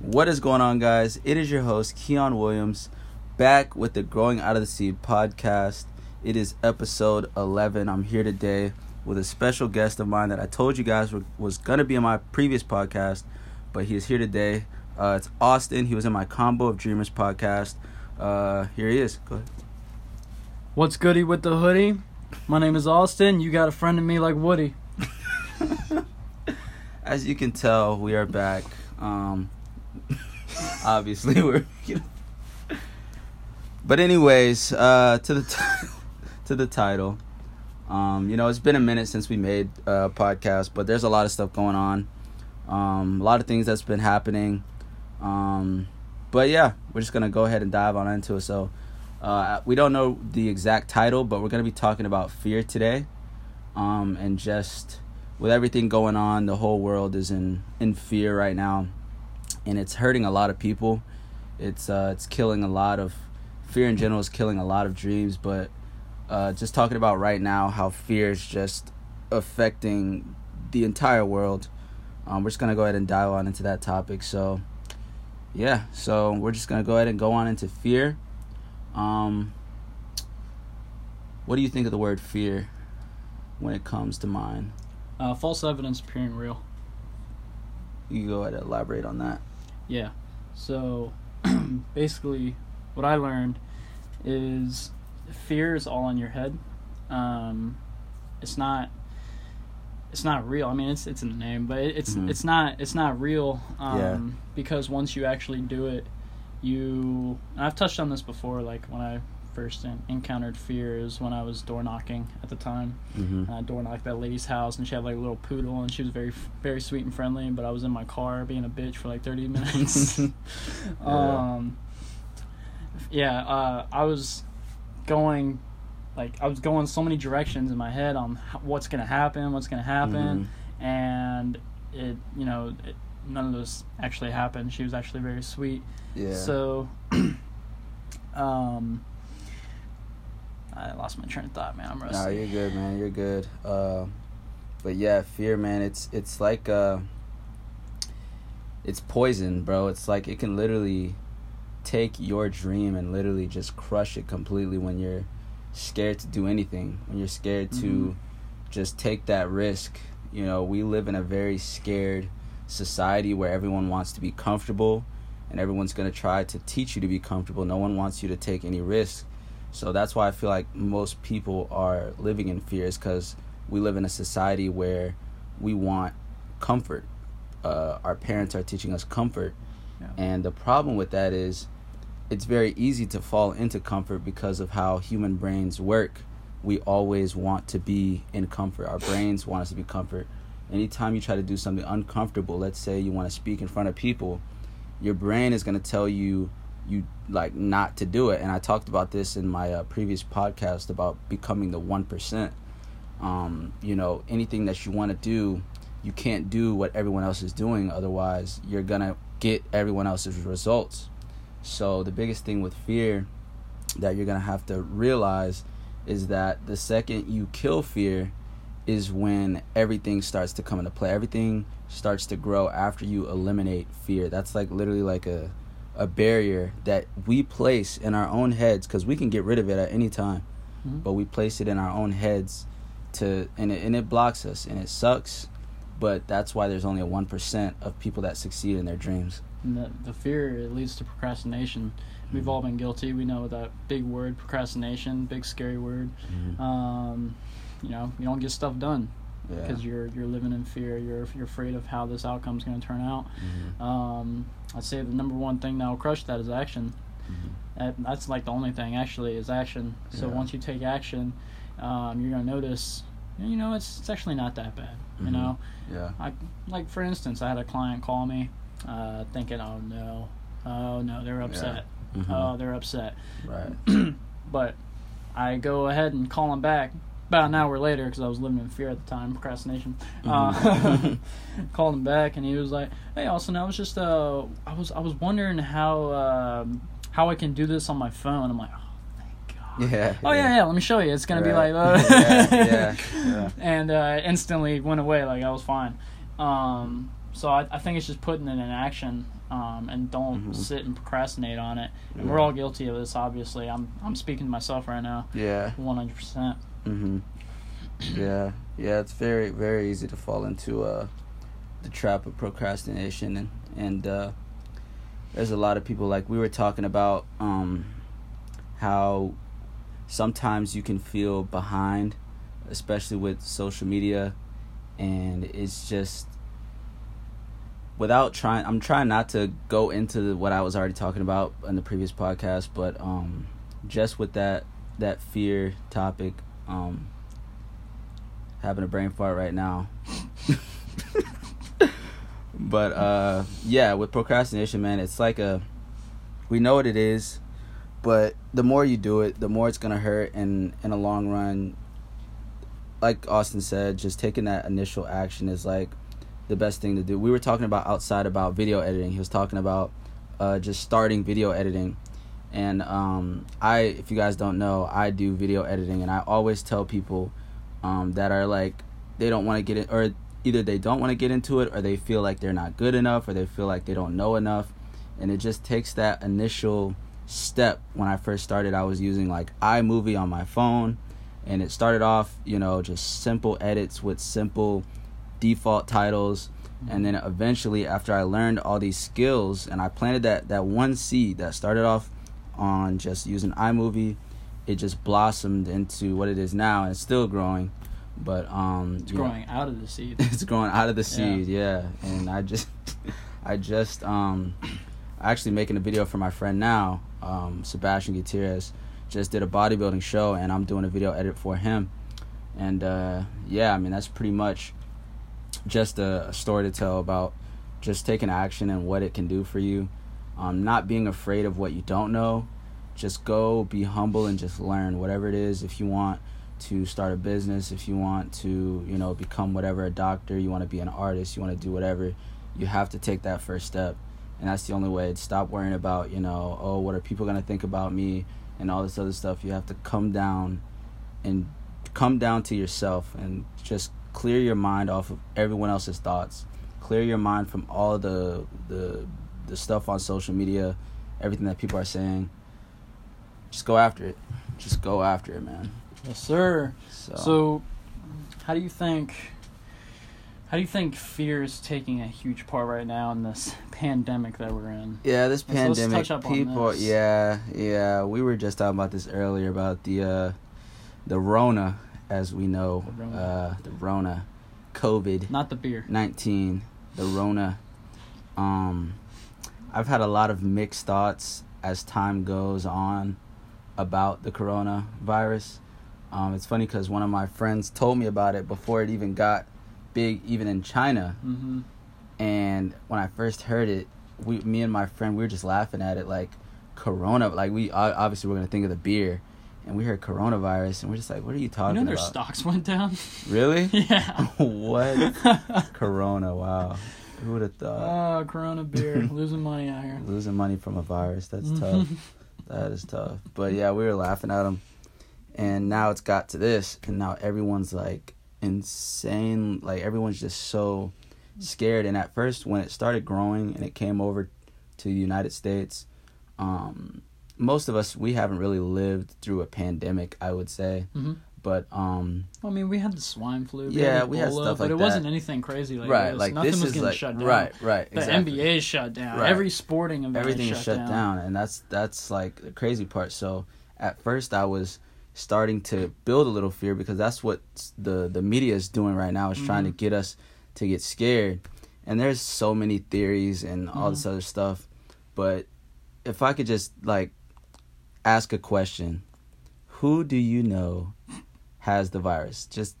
What is going on, guys? It is your host, Keon Williams, back with the Growing Out of the Seed podcast. It is episode 11. I'm here today with a special guest of mine that I told you guys was going to be in my previous podcast, but he is here today. Uh, it's Austin. He was in my Combo of Dreamers podcast. Uh, here he is. Go ahead. What's goody with the hoodie? My name is Austin. You got a friend of me like Woody. As you can tell, we are back. Um, obviously, we're. You know. But anyways, uh, to the t- to the title. Um, you know, it's been a minute since we made a podcast, but there's a lot of stuff going on. Um, a lot of things that's been happening. Um, but yeah, we're just gonna go ahead and dive on into it. So, uh, we don't know the exact title, but we're gonna be talking about fear today, um, and just with everything going on, the whole world is in in fear right now, and it's hurting a lot of people. It's uh, it's killing a lot of fear in general is killing a lot of dreams, but uh, just talking about right now how fear is just affecting the entire world. Um, we're just gonna go ahead and dive on into that topic. So, yeah, so we're just gonna go ahead and go on into fear. Um, what do you think of the word fear when it comes to mind? Uh, false evidence appearing real. You go ahead and elaborate on that. Yeah. So basically, what I learned is fear is all in your head. Um, it's not. It's not real. I mean, it's it's in the name, but it, it's Mhm. it's not it's not real. Um, Yeah. Because once you actually do it, you. And I've touched on this before. Like when I first en- encountered fear is when I was door knocking at the time. Mm-hmm. And I door knocked that lady's house, and she had like a little poodle, and she was very, very sweet and friendly. But I was in my car being a bitch for like thirty minutes. um, yeah, uh, I was going, like I was going so many directions in my head on what's gonna happen, what's gonna happen, and it, you know, it, none of those actually happened. She was actually very sweet. Yeah. So, um, I lost my train of thought, man. I'm rusty. No, you're good, man. You're good. Uh, but yeah, fear, man. It's it's like uh, it's poison, bro. It's like it can literally take your dream and literally just crush it completely when you're scared to do anything. When you're scared to Mhm. just take that risk. You know, we live in a very scared society where everyone wants to be comfortable and everyone's going to try to teach you to be comfortable. No one wants you to take any risks. So that's why I feel like most people are living in fear is because we live in a society where we want comfort. Uh, our parents are teaching us comfort. Yeah. And the problem with that is it's very easy to fall into comfort because of how human brains work. We always want to be in comfort. Our brains want us to be comfort. Anytime you try to do something uncomfortable, let's say you want to speak in front of people, your brain is going to tell you you like not to do it. And I talked about this in my uh, previous podcast about becoming the 1%. Um, you know, anything that you want to do, you can't do what everyone else is doing otherwise you're to get everyone else's results. So the biggest thing with fear that you're gonna have to realize is that the second you kill fear is when everything starts to come into play. Everything starts to grow after you eliminate fear. That's like literally like a a barrier that we place in our own heads because we can get rid of it at any time, Mhm. but we place it in our own heads to and it, and it blocks us and it sucks. But that's why there's only a one percent of people that succeed in their dreams. And the, the fear it leads to procrastination. We've all been guilty. We know that big word, procrastination, big scary word. Um, you know, you don't get stuff done Yeah. because you're you're living in fear. You're you're afraid of how this outcome is going to turn out. Mhm. Um, I'd say the number one thing that will crush that is action. Mhm. That, that's like the only thing actually is action. So Yeah. once you take action, um, you're gonna notice. You know, it's it's actually not that bad. You Mhm. know, Yeah. I like for instance, I had a client call me, uh, thinking, "Oh no, oh no, they're upset. Mhm. Oh, they're upset." Right. but I go ahead and call them back about an hour later because I was living in fear at the time, procrastination. Uh, Mhm. called him back and he was like, "Hey, Austin, I was just uh, I was I was wondering how um, how I can do this on my phone." I'm like, "Oh, thank God." Yeah. Oh yeah, yeah. Let me show you. It's gonna be like, uh, Yeah, yeah, yeah. and uh, instantly went away. Like I was fine. Um, so I, I think it's just putting it in action, um, and don't Mhm. sit and procrastinate on it. And Yeah. we're all guilty of this, obviously. I'm I'm speaking to myself right now, Yeah. one hundred percent. Mm-hmm. Yeah, yeah. It's very, very easy to fall into uh, the trap of procrastination, and and uh, there's a lot of people like we were talking about um, how sometimes you can feel behind, especially with social media, and it's just without trying. I'm trying not to go into what I was already talking about in the previous podcast, but um, just with that that fear topic um having a brain fart right now. But uh yeah with procrastination man it's like a we know what it is but the more you do it the more it's gonna hurt and in a long run like austin said just taking that initial action is like the best thing to do. We were talking about outside about video editing. He was talking about uh just starting video editing and um, I, if you guys don't know, I do video editing, and I always tell people um, that are like they don't want to get it, or either they don't want to get into it, or they feel like they're not good enough, or they feel like they don't know enough, and it just takes that initial step. When I first started, I was using like iMovie on my phone, and it started off, you know, just simple edits with simple default titles. And then eventually after i learned all these skills and i planted that that one seed that started off on just using imovie. It just blossomed into what it is now and it's still growing but um It's you know, growing out of the seed. it's growing out of the seed yeah, and i just i just um actually making a video for my friend now um sebastian gutierrez. Just did a bodybuilding show and i'm doing a video edit for him. And uh yeah i mean that's pretty much just a, a story to tell about just taking action and what it can do for you um not being afraid of what you don't know. Just go be humble and just learn whatever it is. If you want to start a business if you want to you know become whatever a doctor you want to be an artist you want to do whatever you have to take that first step. And that's the only way. Stop worrying about you know oh what are people going to think about me and all this other stuff. You have to come down and come down to yourself and just clear your mind off of everyone else's thoughts. Clear your mind from all the the the stuff on social media everything that people are saying just go after it just go after it man Yes, sir. so, So, how do you think? How do you think fear is taking a huge part right now in this pandemic that we're in? yeah this pandemic touch up on people this. yeah yeah we were just talking about this earlier about the uh the rona as we know The Rona. uh the rona covid Not the beer. 19 the rona um i've had a lot of mixed thoughts as time goes on about the coronavirus um it's funny because one of my friends told me about it before it even got big even in china Mm-hmm. and when i first heard it we me and my friend we were just laughing at it like corona like we obviously we're gonna think of the beer and we heard coronavirus and we're just like what are you talking?" You know their about stocks went down. really yeah. what corona wow who would have thought? Oh, Corona beer, losing money out here. losing money from a virus that's Mhm. tough. That is tough. But yeah we were laughing at him and now it's got to this and now everyone's like insane like everyone's just so scared. And at first when it started growing and it came over to the united states um most of us we haven't really lived through a pandemic i would say. Hmm but um I mean, we had the swine flu. Yeah, had we had Ebola, stuff but like it wasn't anything crazy like right this. like Nothing this was getting like shut down. right right The exactly. NBA is shut down. Right. Every sporting event everything is is shut down. and that's that's like the crazy part so at first i was starting to build a little fear because that's what the the media is doing right now is trying to get us to get scared and there's so many theories and all this other stuff but if i could just like ask a question who do you know has the virus just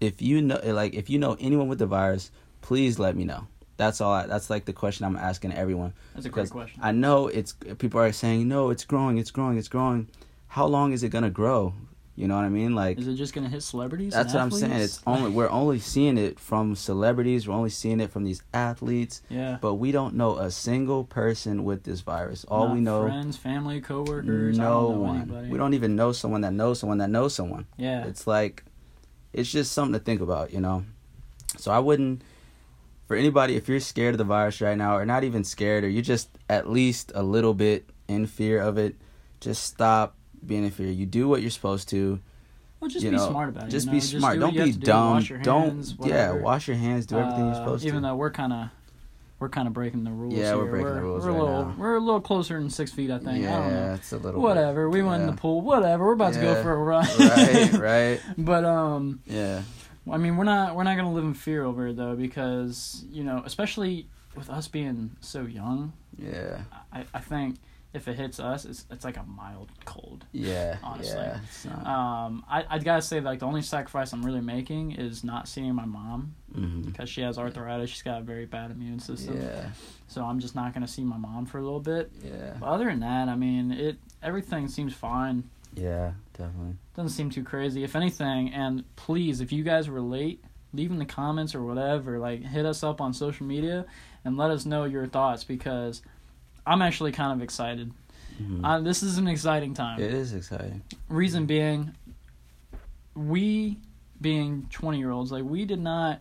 if you know like if you know anyone with the virus please let me know that's all I, that's like the question i'm asking everyone That's a great question. I know it's people are saying no, it's growing, it's growing, it's growing. How long is it gonna grow? You know what I mean? Like Is it just gonna hit celebrities? that's what I'm saying. It's only we're only seeing it from celebrities. We're only seeing it from these athletes, yeah. but we don't know a single person with this virus. All Not we know, friends, family, coworkers. No one. Anybody. We don't even know someone that knows someone that knows someone. Yeah. It's like, it's just something to think about, you know. So I wouldn't for anybody, if you're scared of the virus right now, or not even scared, or you're just at least a little bit in fear of it, just stop being in fear. You do what you're supposed to. Well, just you be know, smart about it. Just you be know? smart. do don't be do. dumb. Don't hands, yeah. Wash your hands. Do everything you're Uh, supposed even to. Even though we're kind of we're kind of breaking the rules. Yeah, we're here. breaking the rules We're right a little now. we're a little closer than six feet. I think. I don't know. yeah, it's a little. bit- Whatever. We went in the pool. Whatever. We're about to go for a run. right, right. But um, Yeah, I mean, we're not we're not gonna live in fear over it though, because you know, especially with us being so young, yeah, I, I think if it hits us, it's it's like a mild cold. yeah. Honestly. yeah. Um, I I gotta say like the only sacrifice I'm really making is not seeing my mom mhm. because she has arthritis. She's got a very bad immune system. Yeah, So I'm just not gonna see my mom for a little bit. yeah, But other than that, I mean, it everything seems fine. yeah. Definitely. Doesn't seem too crazy. If anything, and please, if you guys relate, leave in the comments or whatever. Like, hit us up on social media and let us know your thoughts because I'm actually kind of excited. Mhm. Uh, this is an exciting time. it is exciting. Reason being, we being 20 year olds, like, we did not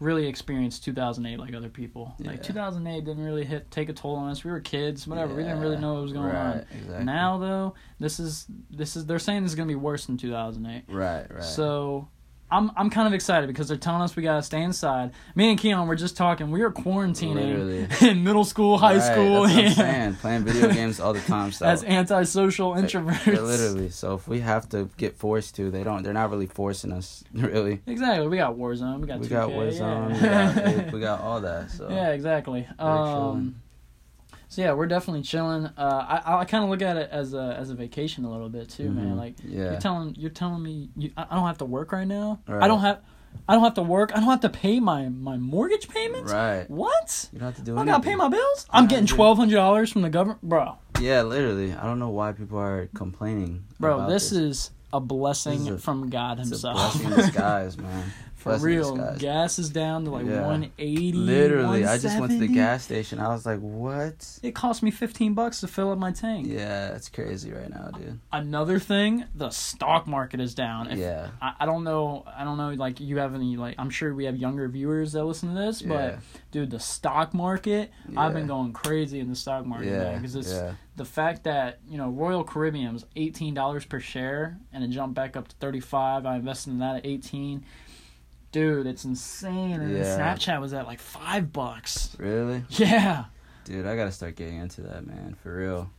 really experience 2008 like other people. Like, Yeah. 2008 didn't really hit take a toll on us. We were kids, whatever. We didn't really know what was going right, on. Exactly. Now though, this is this is they're saying this is gonna be worse than 2008. Right, right. So I'm I'm kind of excited because they're telling us we gotta stay inside. Me and Keon were just talking. We were quarantining Literally. in middle school, high Right, school. That's what I'm saying. Playing video games all the time. So As antisocial introverts. Literally. So if we have to get forced to, they don't. They're not really forcing us. Really. Exactly. We got Warzone. We got we 2K, got Warzone. Yeah. We, got, we got all that. So yeah, exactly. Um, so yeah, we're definitely chilling. Uh, I I kind of look at it as a as a vacation a little bit too, man. Mhm. Like yeah. You're telling you're telling me you, I I don't have to work right now. I don't have I don't have to work. I don't have to pay my my mortgage payments. Right. What? You don't have to do I anything. gotta pay my bills. I'm getting twelve hundred dollars from the government, bro. Yeah, literally. I don't know why people are complaining. Bro, about this, is a blessing This is a- from God it's a Himself. blessing in disguise, man. For real, gas is down to like Yeah. one eighty. Literally, I just went to the gas station. I was like, "What?" It cost me fifteen bucks to fill up my tank. Yeah, it's crazy right now, dude. Another thing, the stock market is down. If, yeah, I, I don't know. I don't know. Like you have any? Like I'm sure we have younger viewers that listen to this, yeah, but dude, the stock market. Yeah. I've been going crazy in the stock market, Yeah, because it's the fact that you know Royal Caribbean was eighteen dollars per share and it jumped back up to thirty five. I invested in that at eighteen. Dude, it's insane. And Yeah. Snapchat was at like five bucks. really, Yeah. dude. I gotta start getting into that, man, for real.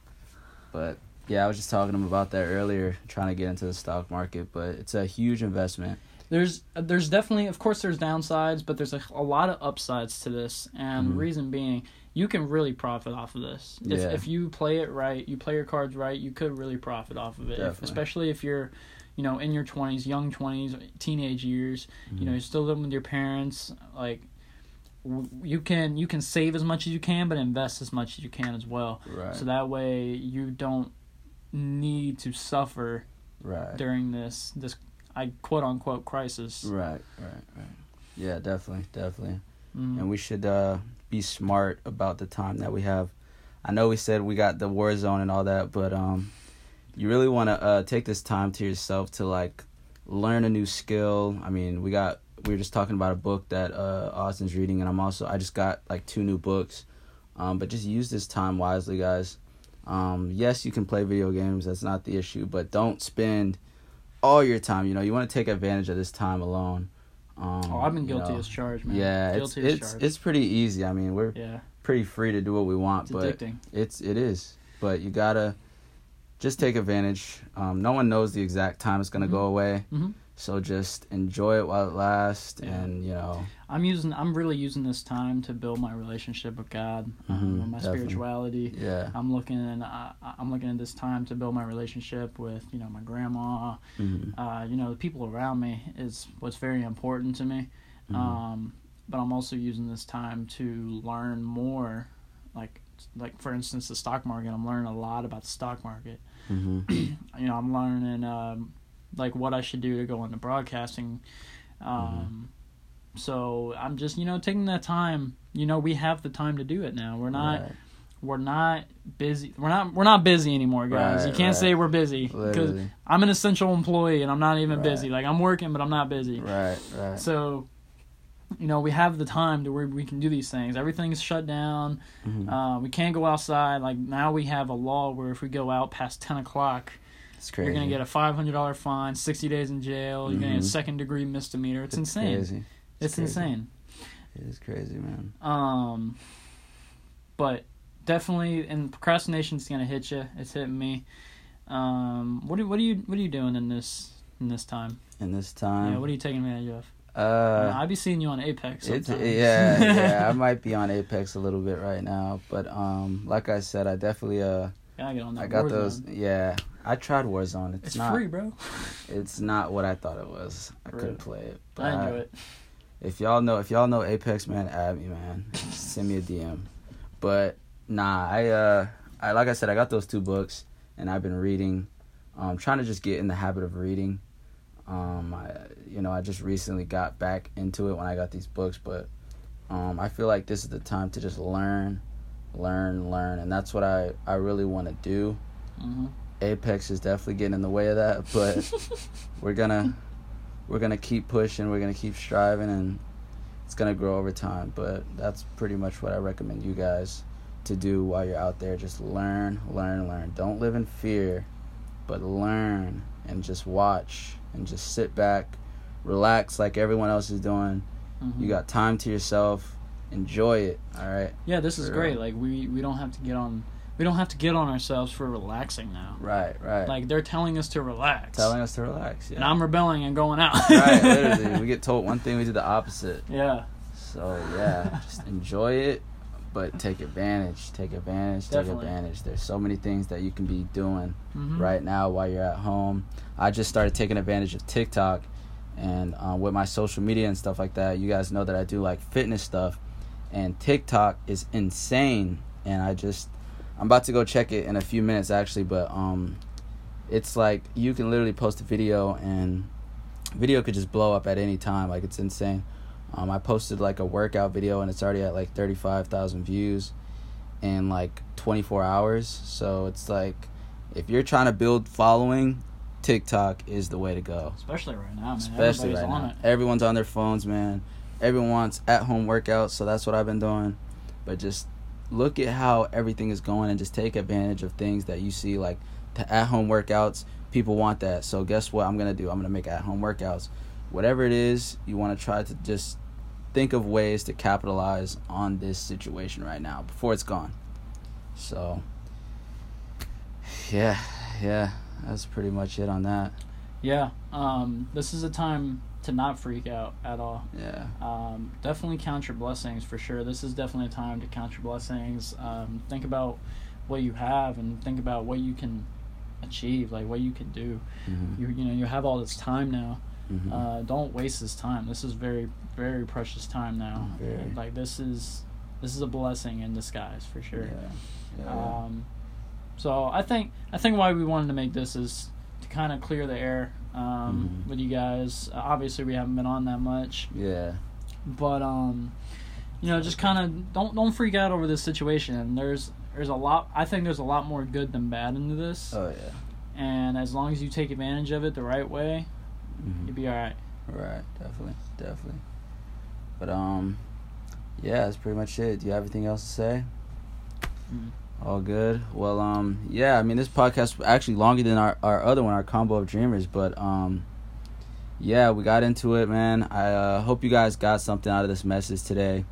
But yeah, I was just talking to him about that earlier, trying to get into the stock market. But it's a huge investment. There's there's definitely of course there's downsides, but there's a, a lot of upsides to this. And Mhm. reason being, you can really profit off of this. If Yeah. if you play it right, you play your cards right, you could really profit off of it. If- especially if you're you know, in your twenties, young twenties, teenage years, you know, Mhm. you're still living with your parents, like w- you can you can save as much as you can, but invest as much as you can as well. right, So that way you don't need to suffer right, during this this I quote unquote crisis. right, right, right. Yeah, definitely, definitely. Mm. and we should uh, be smart about the time that we have. I know we said we got the war zone and all that, but um, you really want to uh, take this time to yourself to like learn a new skill. I mean, we got we were just talking about a book that uh, Austin's reading, and I'm also I just got like two new books. Um, but just use this time wisely, guys. Um, yes, you can play video games. That's not the issue, but don't spend all your time. You know, you want to take advantage of this time alone. Um, Oh, I've been you guilty know. as charged, man. Yeah, it's guilty as it's charged. it's pretty easy. I mean, we're yeah, pretty free to do what we want, it's but addicting. it's it is. But you gotta just take advantage. Um, no one knows the exact time it's gonna go away, Mhm. so just enjoy it while it lasts, Yeah. and you know, I'm using. I'm really using this time to build my relationship with God, um, Mhm, my definitely. spirituality. yeah, I'm looking I, I'm looking at this time to build my relationship with you know my grandma, hmm uh, you know the people around me is what's very important to me. Mhm. Um, but I'm also using this time to learn more, like like for instance the stock market. I'm learning a lot about the stock market. hmm you know, I'm learning um, like what I should do to go into broadcasting. Um, Mm-hmm. So I'm just you know taking that time. You know, we have the time to do it now. We're not Right. we're not busy. We're not we're not busy anymore, guys. Right, you can't right. say we're busy because I'm an essential employee and I'm not even busy. Like I'm working, but I'm not busy. Right, right. So you know, we have the time to where we can do these things. Everything's shut down. Mhm. Uh, we can't go outside. Like now, we have a law where if we go out past ten o'clock, it's crazy. you're gonna get a five hundred dollar fine, sixty days in jail. You're gonna get a Mhm. second degree misdemeanor. It's, insane. Crazy. It's, crazy. insane. It is crazy, man. Um, but definitely, and procrastination's gonna hit you. It's hitting me. Um, what are what are you what are you doing in this in this time? And this time, yeah, what are you taking advantage of? Uh, I be seeing you on Apex. It's Sometimes. yeah, yeah. I might be on Apex a little bit right now, but um, like I said, I definitely uh, Gotta get on that. I got Warzone. those. Yeah, I tried Warzone. It's, It's not. free, bro. It's not what I thought it was. I couldn't play it. But I enjoy it. If y'all know, if y'all know Apex, man, add me, man. Send me a DM. But nah, I uh, I like I said, I got those two books, and I've been reading. Um, trying to just get in the habit of reading. Um, I, you know, I just recently got back into it when I got these books, but um, I feel like this is the time to just learn, learn, learn, and that's what I I really want to do. hmm Apex is definitely getting in the way of that, but we're gonna we're gonna keep pushing, we're gonna keep striving, and it's gonna grow over time. But that's pretty much what I recommend you guys to do while you're out there. Just learn, learn, learn. Don't live in fear, but learn and just watch and just sit back, relax like everyone else is doing. hmm You got time to yourself. Enjoy it. All right. Yeah, this is great. Like we we don't have to get on we don't have to get on ourselves for relaxing now. Right. Right. Like they're telling us to relax. telling us to relax. Yeah. and I'm rebelling and going out. right. Literally, we get told one thing, we do the opposite. yeah, So yeah, just enjoy it, but take advantage. Take advantage. Definitely. Take advantage. There's so many things that you can be doing Mhm. right now while you're at home. I just started taking advantage of TikTok, and um, with my social media and stuff like that. You guys know that I do like fitness stuff, and TikTok is insane. And I just, I'm about to go check it in a few minutes actually, but um, it's like you can literally post a video and video could just blow up at any time. Like it's insane. Um, I posted like a workout video and it's already at like 35,000 views in like 24 hours. So it's like if you're trying to build following, TikTok is the way to go. especially right now, man. Especially Everybody's right on now. it. Everyone's on their phones, man. Everyone wants at home workouts, so that's what I've been doing. But just look at how everything is going and just take advantage of things that you see like the at home workouts. People want that. So guess what I'm going to do? I'm going to make at home workouts. Whatever it is, you want to try to just think of ways to capitalize on this situation right now before it's gone. So yeah, yeah, that's pretty much it on that. Yeah, um, this is a time to not freak out at all. Yeah. Um, definitely count your blessings for sure. This is definitely a time to count your blessings. Um, think about what you have and think about what you can achieve, like what you can do. Mhm. You you know you have all this time now. Mhm. Uh, don't waste this time. This is very very precious time now. Very. Like this is this is a blessing in disguise for sure. Yeah. Yeah. Um, so I think I think why we wanted to make this is to kind of clear the air um, Mhm. with you guys. Uh, obviously, we haven't been on that much, yeah. but um, you know, just kind of don't don't freak out over this situation. There's there's a lot. I think there's a lot more good than bad into this, Oh yeah. and as long as you take advantage of it the right way, Mhm. you'll be all right. Right. Definitely. Definitely. But um, yeah, that's pretty much it. Do you have anything else to say? Mm. All good. Well, um, yeah. I mean, this podcast was actually longer than our, our other one, our combo of dreamers. But um, yeah, we got into it, man. I uh, hope you guys got something out of this message today.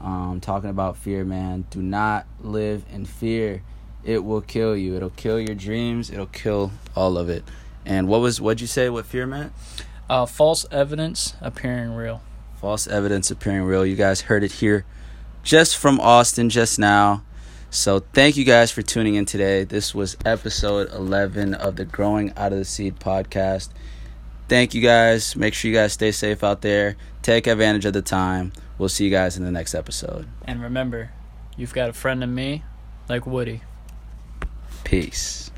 Um, talking about fear, man. Do not live in fear. It will kill you. It'll kill your dreams. It'll kill all of it. And what was what'd you say? What fear meant? Uh, false evidence appearing real. False evidence appearing real. You guys heard it here just from Austin just now. So thank you guys for tuning in today. This was episode 11 of the Growing Out of the Seed podcast. Thank you guys. Make sure you guys stay safe out there. Take advantage of the time. We'll see you guys in the next episode. And remember, you've got a friend in me, like Woody. Peace.